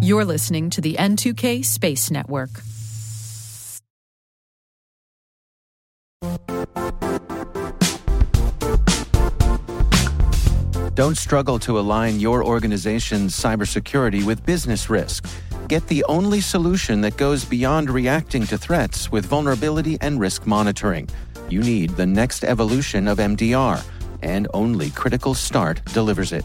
You're listening to the N2K Space Network. Don't struggle to align your organization's cybersecurity with business risk. Get the only solution that goes beyond reacting to threats with vulnerability and risk monitoring. You need the next evolution of MDR, and only Critical Start delivers it.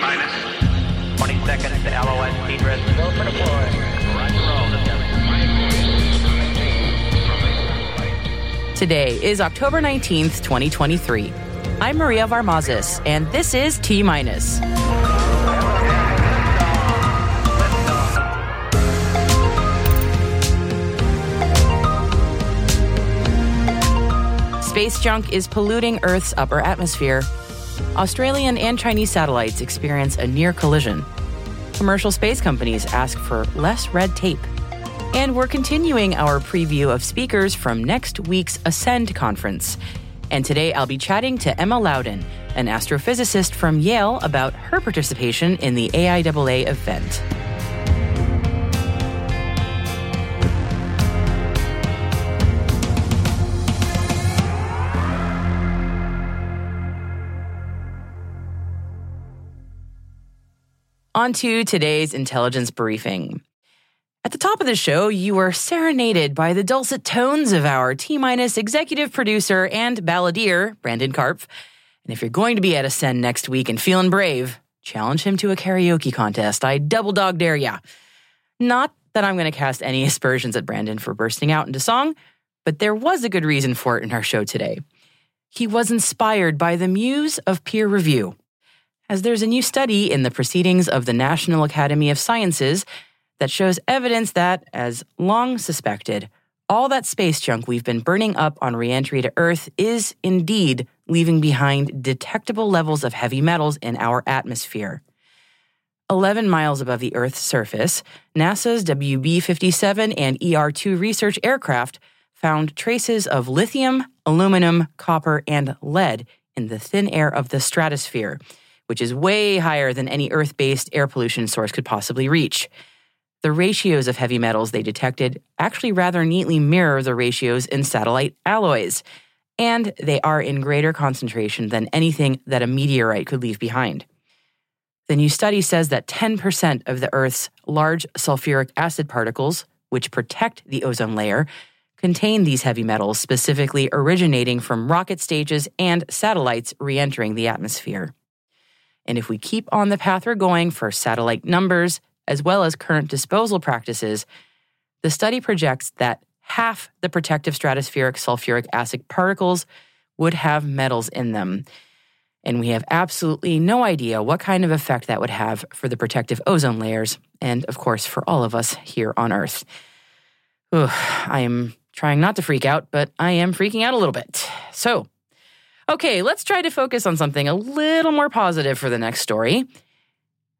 minus 20 seconds to LOS speed rest. Go for deploy. Today is October 19th, 2023. I'm Maria Varmazis, and this is T Minus. Space junk is polluting Earth's upper atmosphere. Australian and Chinese satellites experience a near collision. Commercial space companies ask for less red tape. And we're continuing our preview of speakers from next week's Ascend conference. And today I'll be chatting to Emma Louden, an astrophysicist from Yale, about her participation in the AIAA event. On to today's intelligence briefing. At the top of the show, you were serenaded by the dulcet tones of our T minus executive producer and balladeer, Brandon Karpf. And if you're going to be at Ascend next week and feeling brave, challenge him to a karaoke contest. I double dog dare ya. Not that I'm going to cast any aspersions at Brandon for bursting out into song, but there was a good reason for it in our show today. He was inspired by the muse of peer review. As there's a new study in the Proceedings of the National Academy of Sciences that shows evidence that, as long suspected, all that space junk we've been burning up on reentry to Earth is indeed leaving behind detectable levels of heavy metals in our atmosphere. 11 miles above the Earth's surface, NASA's WB 57 and ER 2 research aircraft found traces of lithium, aluminum, copper, and lead in the thin air of the stratosphere, which is way higher than any Earth based air pollution source could possibly reach. The ratios of heavy metals they detected actually rather neatly mirror the ratios in satellite alloys, and they are in greater concentration than anything that a meteorite could leave behind. The new study says that 10% of the Earth's large sulfuric acid particles, which protect the ozone layer, contain these heavy metals, specifically originating from rocket stages and satellites re entering the atmosphere. And if we keep on the path we're going for satellite numbers, as well as current disposal practices, the study projects that half the protective stratospheric sulfuric acid particles would have metals in them. And we have absolutely no idea what kind of effect that would have for the protective ozone layers, and of course, for all of us here on Earth. Ugh, I am trying not to freak out, but I am freaking out a little bit. So, Okay, let's try to focus on something a little more positive for the next story.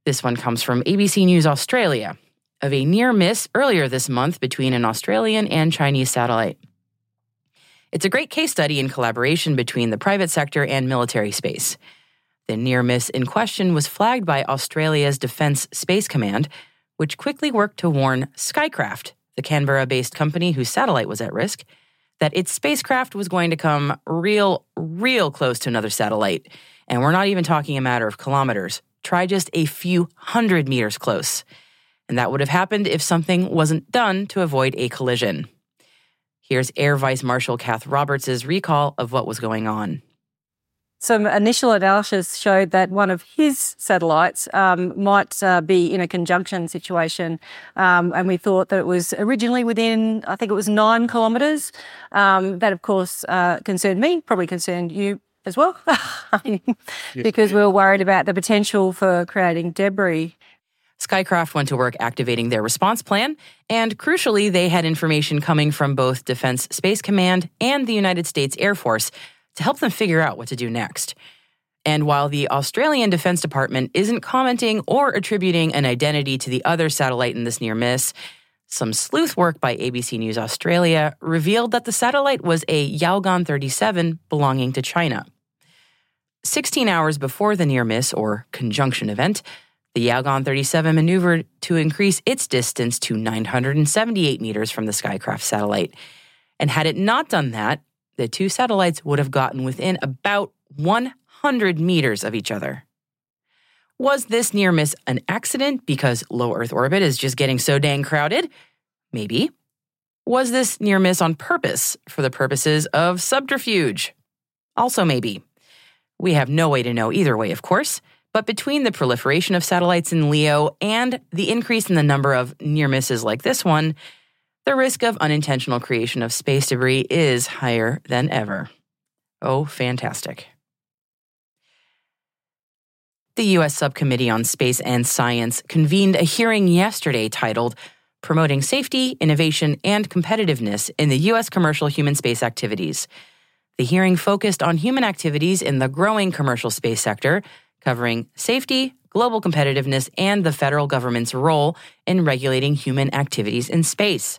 This one comes from ABC News Australia of a near miss earlier this month between an Australian and Chinese satellite. It's a great case study in collaboration between the private sector and military space. The near miss in question was flagged by Australia's Defence Space Command, which quickly worked to warn Skykraft, the Canberra based company whose satellite was at risk, that its spacecraft was going to come real, real close to another satellite. And we're not even talking a matter of kilometers. Try just a few hundred meters close. And that would have happened if something wasn't done to avoid a collision. Here's Air Vice Marshal Kath Roberts' recall of what was going on. Some initial analysis showed that one of his satellites um, might uh, be in a conjunction situation. Um, and we thought that it was originally within, I think it was nine kilometres. Um, that, of course, uh, concerned me, probably concerned you as well, because we were worried about the potential for creating debris. Skykraft went to work activating their response plan, and crucially, they had information coming from both Defense Space Command and the United States Air Force to help them figure out what to do next. And while the Australian Defense Department isn't commenting or attributing an identity to the other satellite in this near miss, some sleuth work by ABC News Australia revealed that the satellite was a Yaogan 37 belonging to China. 16 hours before the near miss or conjunction event, the Yaogan 37 maneuvered to increase its distance to 978 meters from the Skykraft satellite. And had it not done that, the two satellites would have gotten within about 100 meters of each other. Was this near miss an accident because low Earth orbit is just getting so dang crowded? Maybe. Was this near miss on purpose for the purposes of subterfuge? Also, maybe. We have no way to know either way, of course, but between the proliferation of satellites in LEO and the increase in the number of near misses like this one, the risk of unintentional creation of space debris is higher than ever. Oh, fantastic. The U.S. Subcommittee on Space and Science convened a hearing yesterday titled Promoting Safety, Innovation, and Competitiveness in the U.S. Commercial Human Space Activities. The hearing focused on human activities in the growing commercial space sector, covering safety, global competitiveness, and the federal government's role in regulating human activities in space.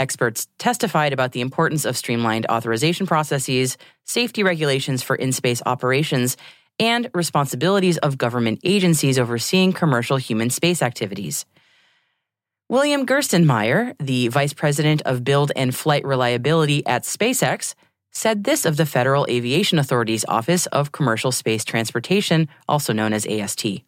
Experts testified about the importance of streamlined authorization processes, safety regulations for in space operations, and responsibilities of government agencies overseeing commercial human space activities. William Gerstenmaier, the vice president of build and flight reliability at SpaceX, said this of the Federal Aviation Authority's Office of Commercial Space Transportation, also known as AST.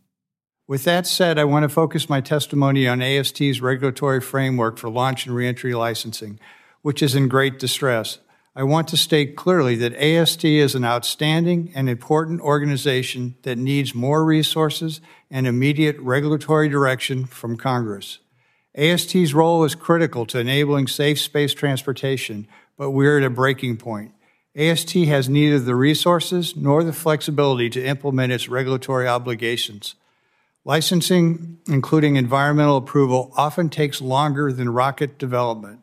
With that said, I want to focus my testimony on AST's regulatory framework for launch and reentry licensing, which is in great distress. I want to state clearly that AST is an outstanding and important organization that needs more resources and immediate regulatory direction from Congress. AST's role is critical to enabling safe space transportation, but we're at a breaking point. AST has neither the resources nor the flexibility to implement its regulatory obligations. Licensing, including environmental approval, often takes longer than rocket development.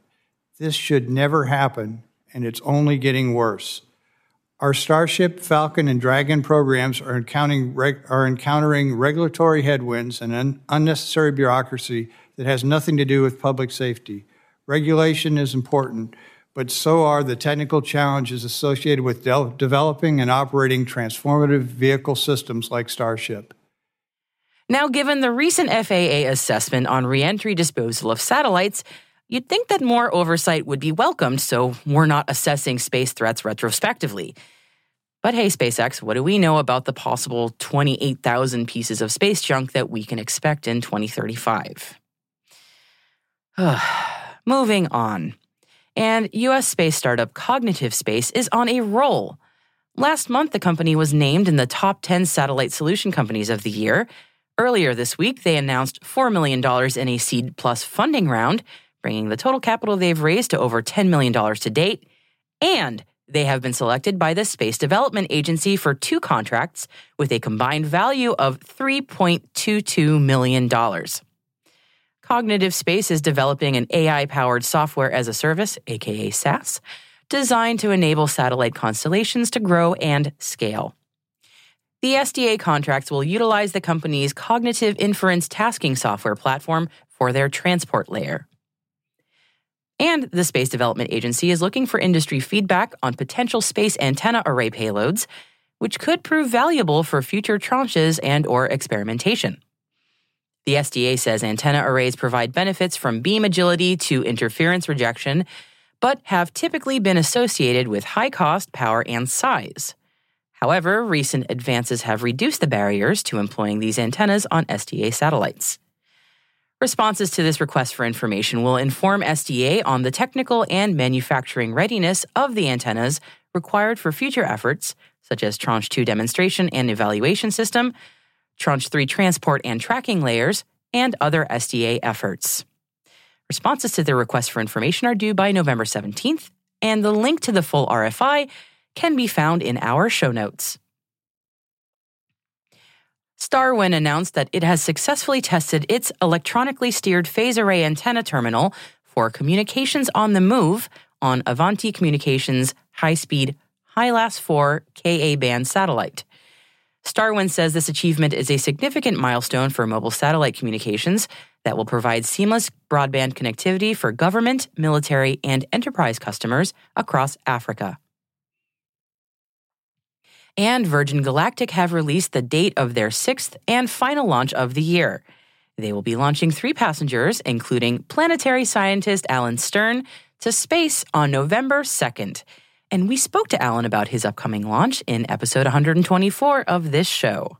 This should never happen, and it's only getting worse. Our Starship, Falcon, and Dragon programs are encountering, are encountering regulatory headwinds and un- unnecessary bureaucracy that has nothing to do with public safety. Regulation is important, but so are the technical challenges associated with de- developing and operating transformative vehicle systems like Starship. Now, given the recent FAA assessment on reentry disposal of satellites, you'd think that more oversight would be welcomed so we're not assessing space threats retrospectively. But hey, SpaceX, what do we know about the possible 28,000 pieces of space junk that we can expect in 2035? Moving on. And US space startup Cognitive Space is on a roll. Last month, the company was named in the top 10 satellite solution companies of the year Earlier this week, they announced $4 million in a Seed Plus funding round, bringing the total capital they've raised to over $10 million to date. And they have been selected by the Space Development Agency for two contracts with a combined value of $3.22 million. Cognitive Space is developing an AI powered software as a service, aka SaaS, designed to enable satellite constellations to grow and scale. The SDA contracts will utilize the company's cognitive inference tasking software platform for their transport layer. And the Space Development Agency is looking for industry feedback on potential space antenna array payloads, which could prove valuable for future tranches and or experimentation. The SDA says antenna arrays provide benefits from beam agility to interference rejection, but have typically been associated with high cost, power, and size. However, recent advances have reduced the barriers to employing these antennas on SDA satellites. Responses to this request for information will inform SDA on the technical and manufacturing readiness of the antennas required for future efforts, such as Tranche 2 demonstration and evaluation system, Tranche 3 transport and tracking layers, and other SDA efforts. Responses to the request for information are due by November 17th, and the link to the full RFI can be found in our show notes. Starwin announced that it has successfully tested its electronically steered phase array antenna terminal for communications on the move on Avanti Communications high speed HYLAS 4 Ka band satellite. Starwin says this achievement is a significant milestone for mobile satellite communications that will provide seamless broadband connectivity for government, military, and enterprise customers across Africa and Virgin Galactic have released the date of their sixth and final launch of the year. They will be launching three passengers, including planetary scientist Alan Stern, to space on November 2nd. And we spoke to Alan about his upcoming launch in episode 124 of this show.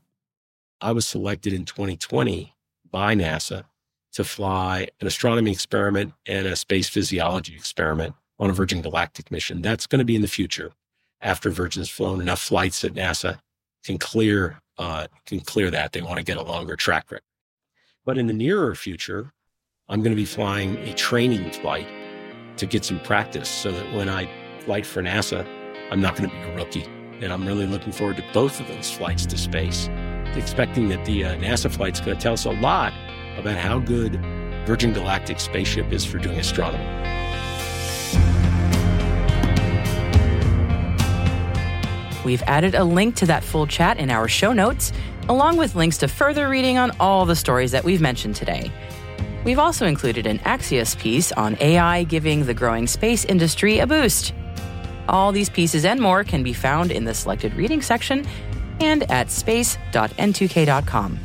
I was selected in 2020 by NASA to fly an astronomy experiment and a space physiology experiment on a Virgin Galactic mission. That's going to be in the future after Virgin's flown enough flights that NASA can clear uh, can clear that. They want to get a longer track record. But in the nearer future, I'm going to be flying a training flight to get some practice so that when I flight for NASA, I'm not going to be a rookie. And I'm really looking forward to both of those flights to space, expecting that the uh, NASA flight's going to tell us a lot about how good Virgin Galactic spaceship is for doing astronomy. We've added a link to that full chat in our show notes, along with links to further reading on all the stories that we've mentioned today. We've also included an Axios piece on AI giving the growing space industry a boost. All these pieces and more can be found in the selected reading section and at space.n2k.com.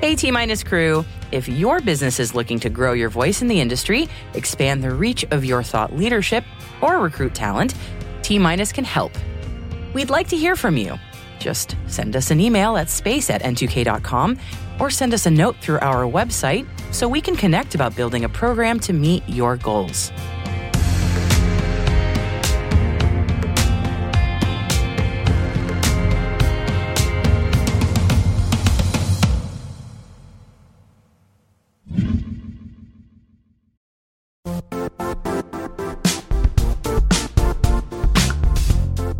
Hey T minus crew, if your business is looking to grow your voice in the industry, expand the reach of your thought leadership, or recruit talent, T minus can help. We'd like to hear from you. Just send us an email at space at n2k.com or send us a note through our website so we can connect about building a program to meet your goals.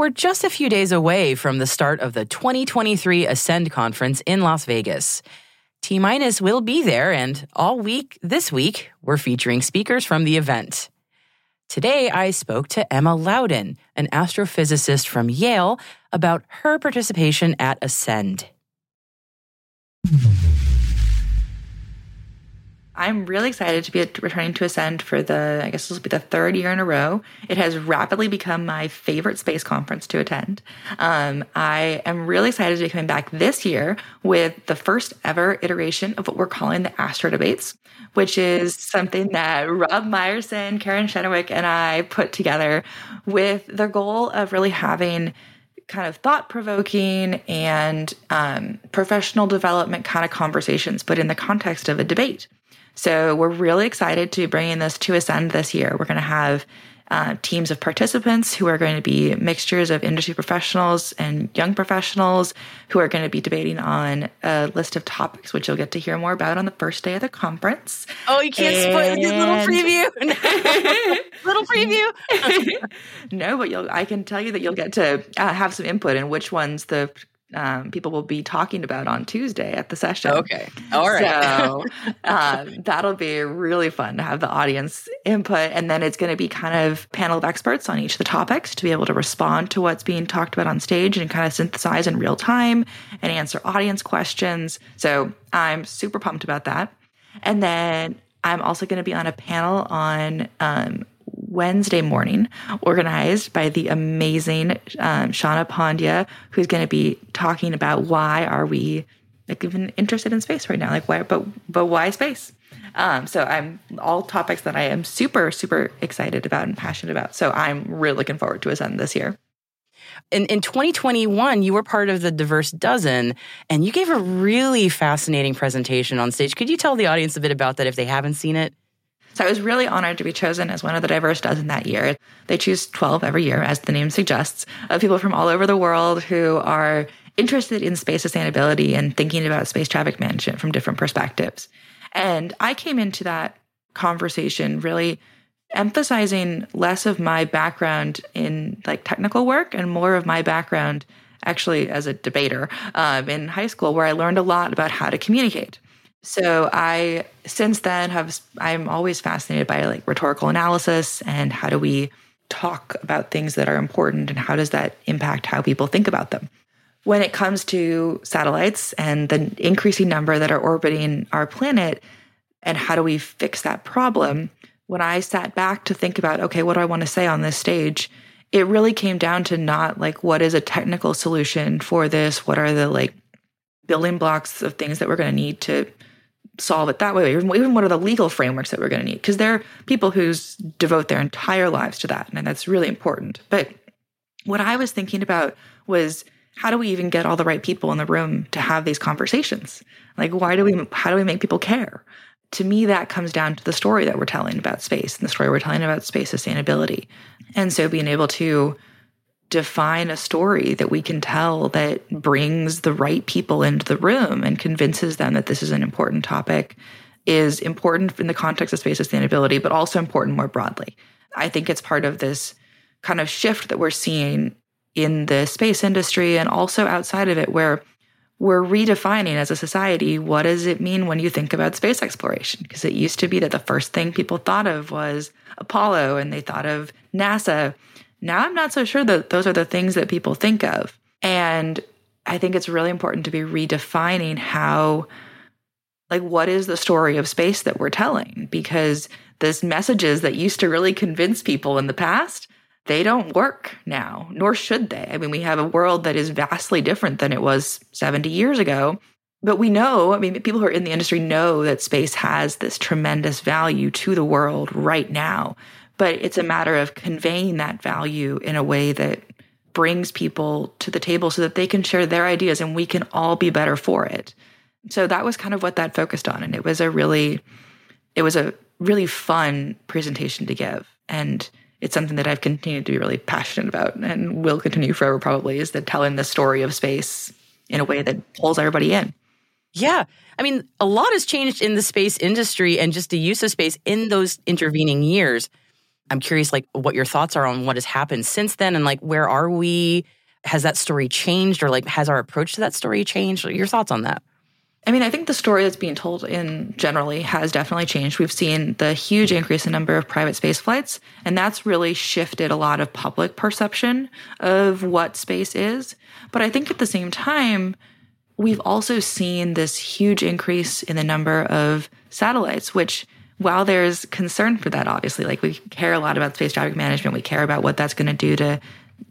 We're just a few days away from the start of the 2023 Ascend conference in Las Vegas. T Minus will be there, and all week this week, we're featuring speakers from the event. Today, I spoke to Emma Louden, an astrophysicist from Yale, about her participation at Ascend. I'm really excited to be returning to Ascend for the, I guess this will be the third year in a row. It has rapidly become my favorite space conference to attend. Um, I am really excited to be coming back this year with the first ever iteration of what we're calling the Astro Debates, which is something that Rob Meyerson, Karen Chenoweth, and I put together with the goal of really having kind of thought provoking and um, professional development kind of conversations, but in the context of a debate. So we're really excited to be bringing this to Ascend this year. We're going to have uh, teams of participants who are going to be mixtures of industry professionals and young professionals who are going to be debating on a list of topics, which you'll get to hear more about on the first day of the conference. Oh, you can't spoil this little preview. little preview. no, but you'll. I can tell you that you'll get to uh, have some input in which ones the um, people will be talking about on Tuesday at the session. Okay. All right. So um, that'll be really fun to have the audience input. And then it's going to be kind of panel of experts on each of the topics to be able to respond to what's being talked about on stage and kind of synthesize in real time and answer audience questions. So I'm super pumped about that. And then I'm also going to be on a panel on um, Wednesday morning, organized by the amazing um, Shawna Pandya, who's going to be talking about why are we like even interested in space right now, like why, but but why space? Um, so I'm all topics that I am super super excited about and passionate about. So I'm really looking forward to Ascend this year. In, in 2021, you were part of the Diverse Dozen, and you gave a really fascinating presentation on stage. Could you tell the audience a bit about that if they haven't seen it? So I was really honored to be chosen as one of the diverse dozen that year. They choose 12 every year, as the name suggests, of people from all over the world who are interested in space sustainability and thinking about space traffic management from different perspectives. And I came into that conversation really emphasizing less of my background in like technical work and more of my background actually as a debater um, in high school where i learned a lot about how to communicate so I since then have I'm always fascinated by like rhetorical analysis and how do we talk about things that are important and how does that impact how people think about them. When it comes to satellites and the increasing number that are orbiting our planet and how do we fix that problem, when I sat back to think about okay, what do I want to say on this stage? It really came down to not like what is a technical solution for this, what are the like building blocks of things that we're going to need to solve it that way. Even, what are the legal frameworks that we're going to need? Because there are people who devote their entire lives to that, and that's really important. But what I was thinking about was how do we even get all the right people in the room to have these conversations? Like, why do we? How do we make people care? To me, that comes down to the story that we're telling about space and the story we're telling about space sustainability. And so, being able to define a story that we can tell that brings the right people into the room and convinces them that this is an important topic is important in the context of space sustainability, but also important more broadly. I think it's part of this kind of shift that we're seeing in the space industry and also outside of it, where we're redefining as a society what does it mean when you think about space exploration? Because it used to be that the first thing people thought of was Apollo and they thought of NASA. Now I'm not so sure that those are the things that people think of. And I think it's really important to be redefining how, like, what is the story of space that we're telling? Because these messages that used to really convince people in the past, they don't work now, nor should they. I mean, we have a world that is vastly different than it was 70 years ago. But we know, I mean, people who are in the industry know that space has this tremendous value to the world right now. But it's a matter of conveying that value in a way that brings people to the table so that they can share their ideas and we can all be better for it. So that was kind of what that focused on. And it was a really, it was a really fun presentation to give. And it's something that I've continued to be really passionate about and will continue forever probably is that telling the story of space in a way that pulls everybody in. Yeah. I mean, a lot has changed in the space industry and just the use of space in those intervening years. I'm curious, like, what your thoughts are on what has happened since then and, like, where are we? Has that story changed or, like, has our approach to that story changed? Your thoughts on that? I mean, I think the story that's being told in generally has definitely changed. We've seen the huge increase in number of private space flights, and that's really shifted a lot of public perception of what space is. But I think at the same time, we've also seen this huge increase in the number of satellites, which while there's concern for that, obviously, like we care a lot about space traffic management, we care about what that's going to do to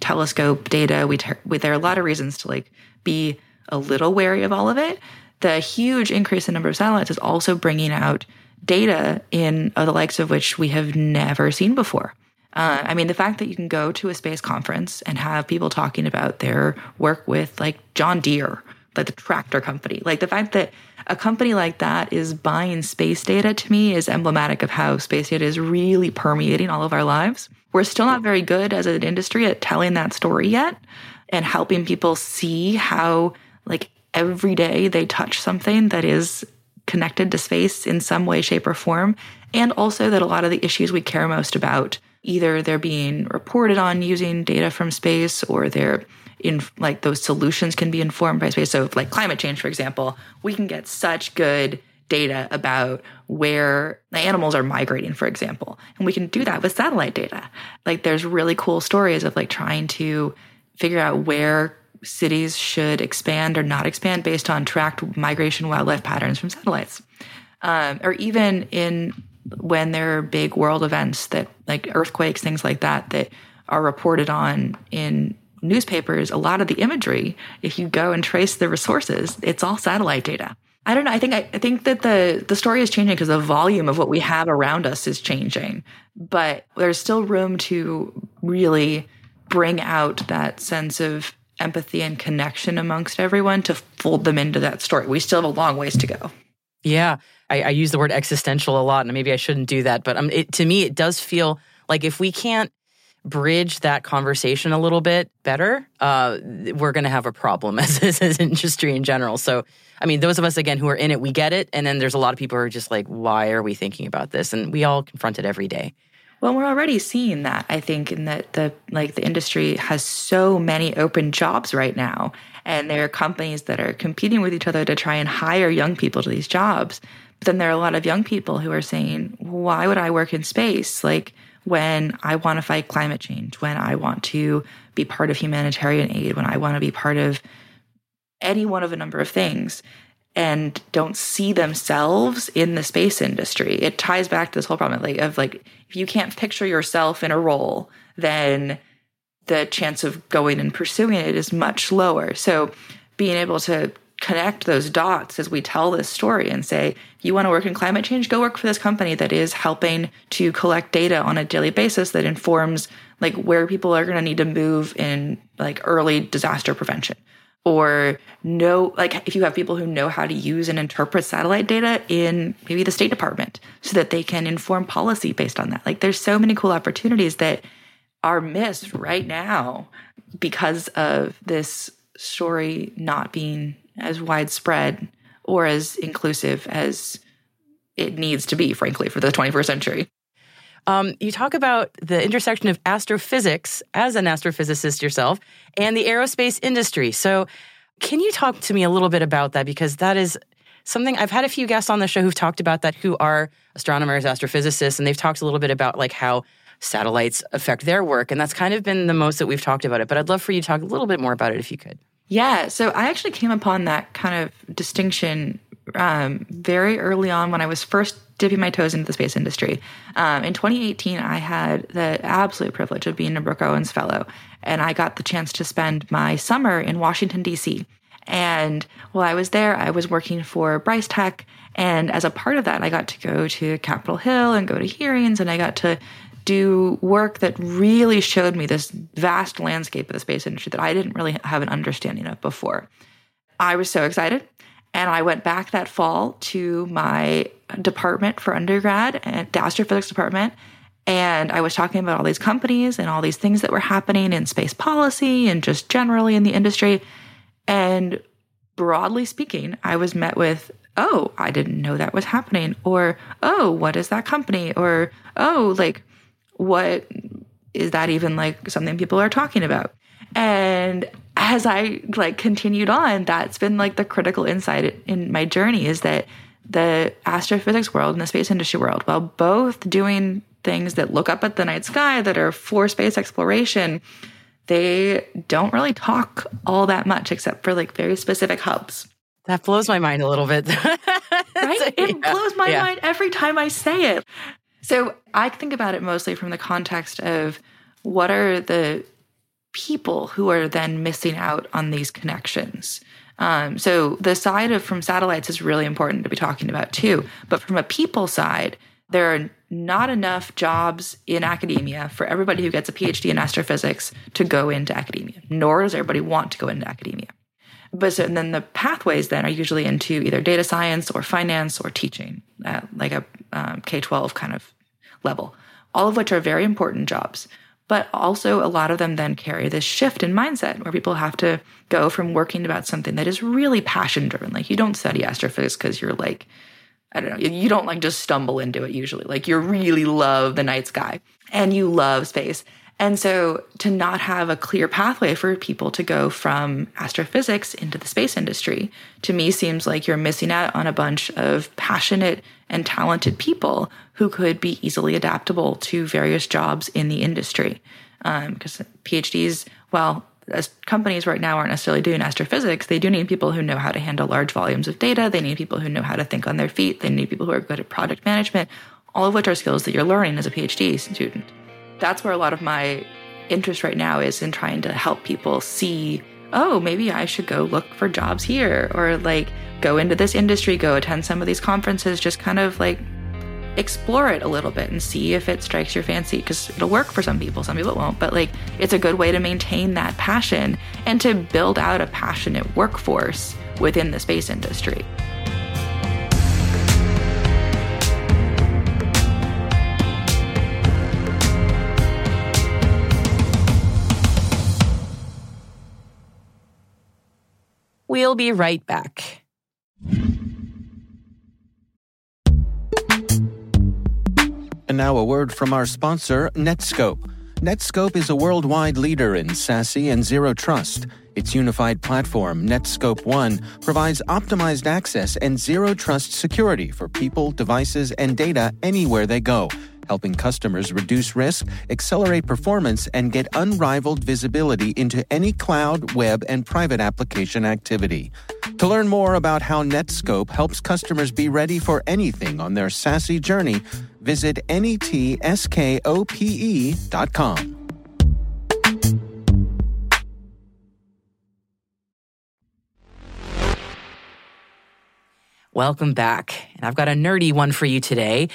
telescope data. We, ter- we there are a lot of reasons to like be a little wary of all of it. The huge increase in number of satellites is also bringing out data in uh, the likes of which we have never seen before. Uh, I mean, the fact that you can go to a space conference and have people talking about their work with like John Deere, like the tractor company. Like the fact that a company like that is buying space data to me is emblematic of how space data is really permeating all of our lives. We're still not very good as an industry at telling that story yet and helping people see how like every day they touch something that is connected to space in some way, shape, or form. And also that a lot of the issues we care most about, either they're being reported on using data from space or they're in like those solutions can be informed by space. So, like climate change, for example, we can get such good data about where the animals are migrating, for example. And we can do that with satellite data. Like, there's really cool stories of like trying to figure out where cities should expand or not expand based on tracked migration wildlife patterns from satellites. Um, or even in when there are big world events that like earthquakes, things like that, that are reported on in newspapers, a lot of the imagery, if you go and trace the resources, it's all satellite data. I don't know. I think I, I think that the the story is changing because the volume of what we have around us is changing, but there's still room to really bring out that sense of empathy and connection amongst everyone to fold them into that story. We still have a long ways to go. Yeah, I, I use the word existential a lot, and maybe I shouldn't do that, but um, it, to me, it does feel like if we can't bridge that conversation a little bit better, uh, we're going to have a problem as, as an industry in general. So, I mean, those of us again who are in it, we get it, and then there's a lot of people who are just like, "Why are we thinking about this?" And we all confront it every day. Well, we're already seeing that, I think, in that the like the industry has so many open jobs right now. And there are companies that are competing with each other to try and hire young people to these jobs. But then there are a lot of young people who are saying, why would I work in space? Like when I want to fight climate change, when I want to be part of humanitarian aid, when I want to be part of any one of a number of things and don't see themselves in the space industry. It ties back to this whole problem like, of like if you can't picture yourself in a role, then the chance of going and pursuing it is much lower. So being able to connect those dots as we tell this story and say, you want to work in climate change, go work for this company that is helping to collect data on a daily basis that informs like where people are going to need to move in like early disaster prevention. Or know like if you have people who know how to use and interpret satellite data in maybe the state department so that they can inform policy based on that. Like there's so many cool opportunities that are missed right now because of this story not being as widespread or as inclusive as it needs to be frankly for the 21st century um, you talk about the intersection of astrophysics as an astrophysicist yourself and the aerospace industry. So, can you talk to me a little bit about that? Because that is something I've had a few guests on the show who've talked about that who are astronomers, astrophysicists, and they've talked a little bit about like how satellites affect their work. And that's kind of been the most that we've talked about it. But I'd love for you to talk a little bit more about it if you could. Yeah. So I actually came upon that kind of distinction um, very early on when I was first dipping my toes into the space industry. Um, in 2018, I had the absolute privilege of being a Brooke Owens Fellow, and I got the chance to spend my summer in Washington, D.C. And while I was there, I was working for Bryce Tech. And as a part of that, I got to go to Capitol Hill and go to hearings, and I got to do work that really showed me this vast landscape of the space industry that I didn't really have an understanding of before. I was so excited. And I went back that fall to my department for undergrad and the astrophysics department. And I was talking about all these companies and all these things that were happening in space policy and just generally in the industry. And broadly speaking, I was met with, oh, I didn't know that was happening. Or, oh, what is that company? Or, oh, like, what is that even like something people are talking about? And as I like continued on, that's been like the critical insight in my journey is that the astrophysics world and the space industry world, while both doing things that look up at the night sky that are for space exploration, they don't really talk all that much except for like very specific hubs. That blows my mind a little bit. right? It yeah. blows my yeah. mind every time I say it. So I think about it mostly from the context of what are the people who are then missing out on these connections. Um, so the side of from satellites is really important to be talking about too. But from a people side, there are not enough jobs in academia for everybody who gets a PhD in astrophysics to go into academia, nor does everybody want to go into academia. But so, and then the pathways then are usually into either data science or finance or teaching at like a um, K 12 kind of level, all of which are very important jobs. But also, a lot of them then carry this shift in mindset where people have to go from working about something that is really passion driven. Like, you don't study astrophysics because you're like, I don't know, you don't like just stumble into it usually. Like, you really love the night sky and you love space. And so to not have a clear pathway for people to go from astrophysics into the space industry to me seems like you're missing out on a bunch of passionate and talented people who could be easily adaptable to various jobs in the industry. Because um, PhDs, well, as companies right now aren't necessarily doing astrophysics, they do need people who know how to handle large volumes of data. They need people who know how to think on their feet. They need people who are good at project management, all of which are skills that you're learning as a PhD student that's where a lot of my interest right now is in trying to help people see oh maybe i should go look for jobs here or like go into this industry go attend some of these conferences just kind of like explore it a little bit and see if it strikes your fancy because it'll work for some people some people won't but like it's a good way to maintain that passion and to build out a passionate workforce within the space industry We'll be right back. And now a word from our sponsor, Netskope. Netskope is a worldwide leader in SASE and zero trust. Its unified platform, Netskope One, provides optimized access and zero trust security for people, devices, and data anywhere they go helping customers reduce risk, accelerate performance, and get unrivaled visibility into any cloud, web, and private application activity. To learn more about how Netskope helps customers be ready for anything on their sassy journey, visit netskope.com. Welcome back. And I've got a nerdy one for you today.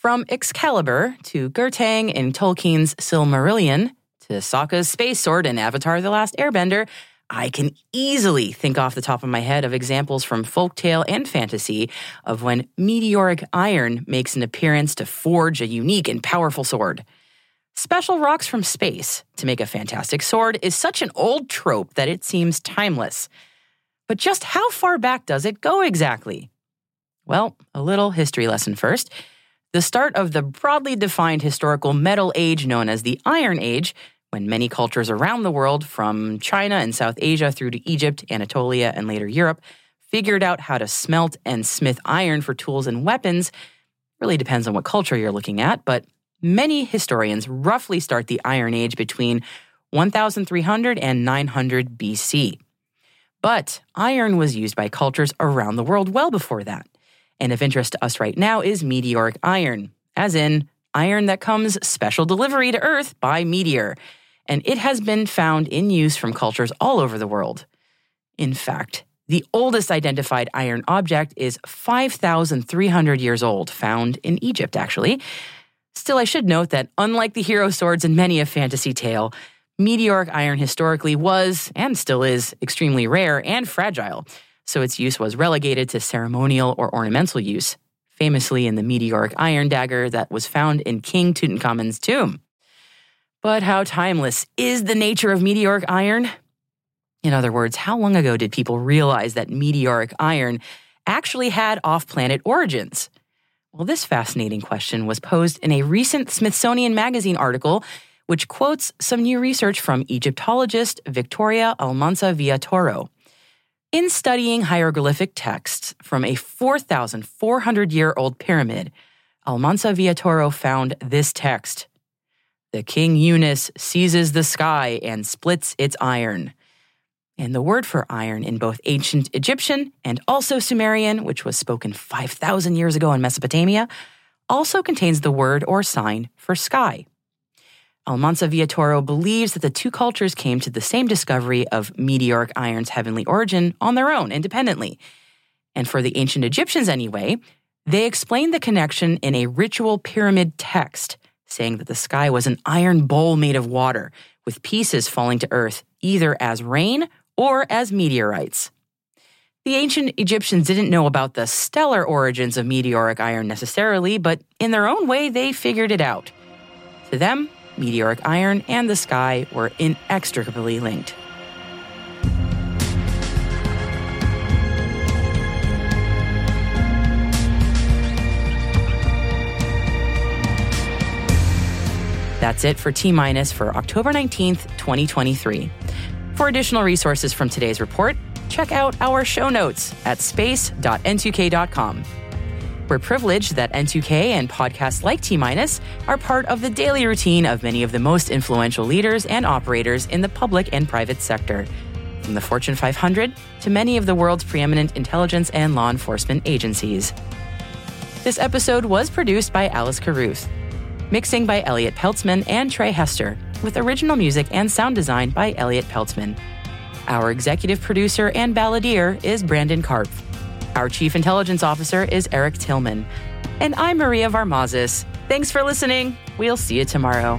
From Excalibur to Gurthang in Tolkien's Silmarillion to Sokka's space sword in Avatar The Last Airbender, I can easily think off the top of my head of examples from folktale and fantasy of when meteoric iron makes an appearance to forge a unique and powerful sword. Special rocks from space to make a fantastic sword is such an old trope that it seems timeless. But just how far back does it go exactly? Well, a little history lesson first. The start of the broadly defined historical Metal Age known as the Iron Age, when many cultures around the world, from China and South Asia through to Egypt, Anatolia, and later Europe, figured out how to smelt and smith iron for tools and weapons, really depends on what culture you're looking at, but many historians roughly start the Iron Age between 1300 and 900 BC. But iron was used by cultures around the world well before that. And of interest to us right now is meteoric iron, as in iron that comes special delivery to Earth by meteor. And it has been found in use from cultures all over the world. In fact, the oldest identified iron object is 5,300 years old, found in Egypt, actually. Still, I should note that unlike the hero swords in many a fantasy tale, meteoric iron historically was, and still is, extremely rare and fragile so its use was relegated to ceremonial or ornamental use, famously in the meteoric iron dagger that was found in King Tutankhamun's tomb. But how timeless is the nature of meteoric iron? In other words, how long ago did people realize that meteoric iron actually had off planet origins? Well, this fascinating question was posed in a recent Smithsonian Magazine article, which quotes some new research from Egyptologist Victoria Almansa Villatoro. In studying hieroglyphic texts from a 4,400 year old pyramid, Almansa Villatoro found this text The king Unas seizes the sky and splits its iron. And the word for iron in both ancient Egyptian and also Sumerian, which was spoken 5,000 years ago in Mesopotamia, also contains the word or sign for sky. Almansa Villatoro believes that the two cultures came to the same discovery of meteoric iron's heavenly origin on their own, independently. And for the ancient Egyptians, anyway, they explained the connection in a ritual pyramid text, saying that the sky was an iron bowl made of water, with pieces falling to earth either as rain or as meteorites. The ancient Egyptians didn't know about the stellar origins of meteoric iron necessarily, but in their own way, they figured it out. To them, meteoric iron and the sky were inextricably linked. That's it for T Minus for October 19th, 2023. For additional resources from today's report, check out our show notes at space.n2k.com. We're privileged that N2K and podcasts like T Minus are part of the daily routine of many of the most influential leaders and operators in the public and private sector, from the Fortune 500 to many of the world's preeminent intelligence and law enforcement agencies. This episode was produced by Alice Carruth, mixing by Elliott Peltzman and Tré Hester, with original music and sound design by Elliott Peltzman. Our executive producer and balladeer is Brandon Karpf. Our chief intelligence officer is Eric Tillman. And I'm Maria Varmazis. Thanks for listening. We'll see you tomorrow.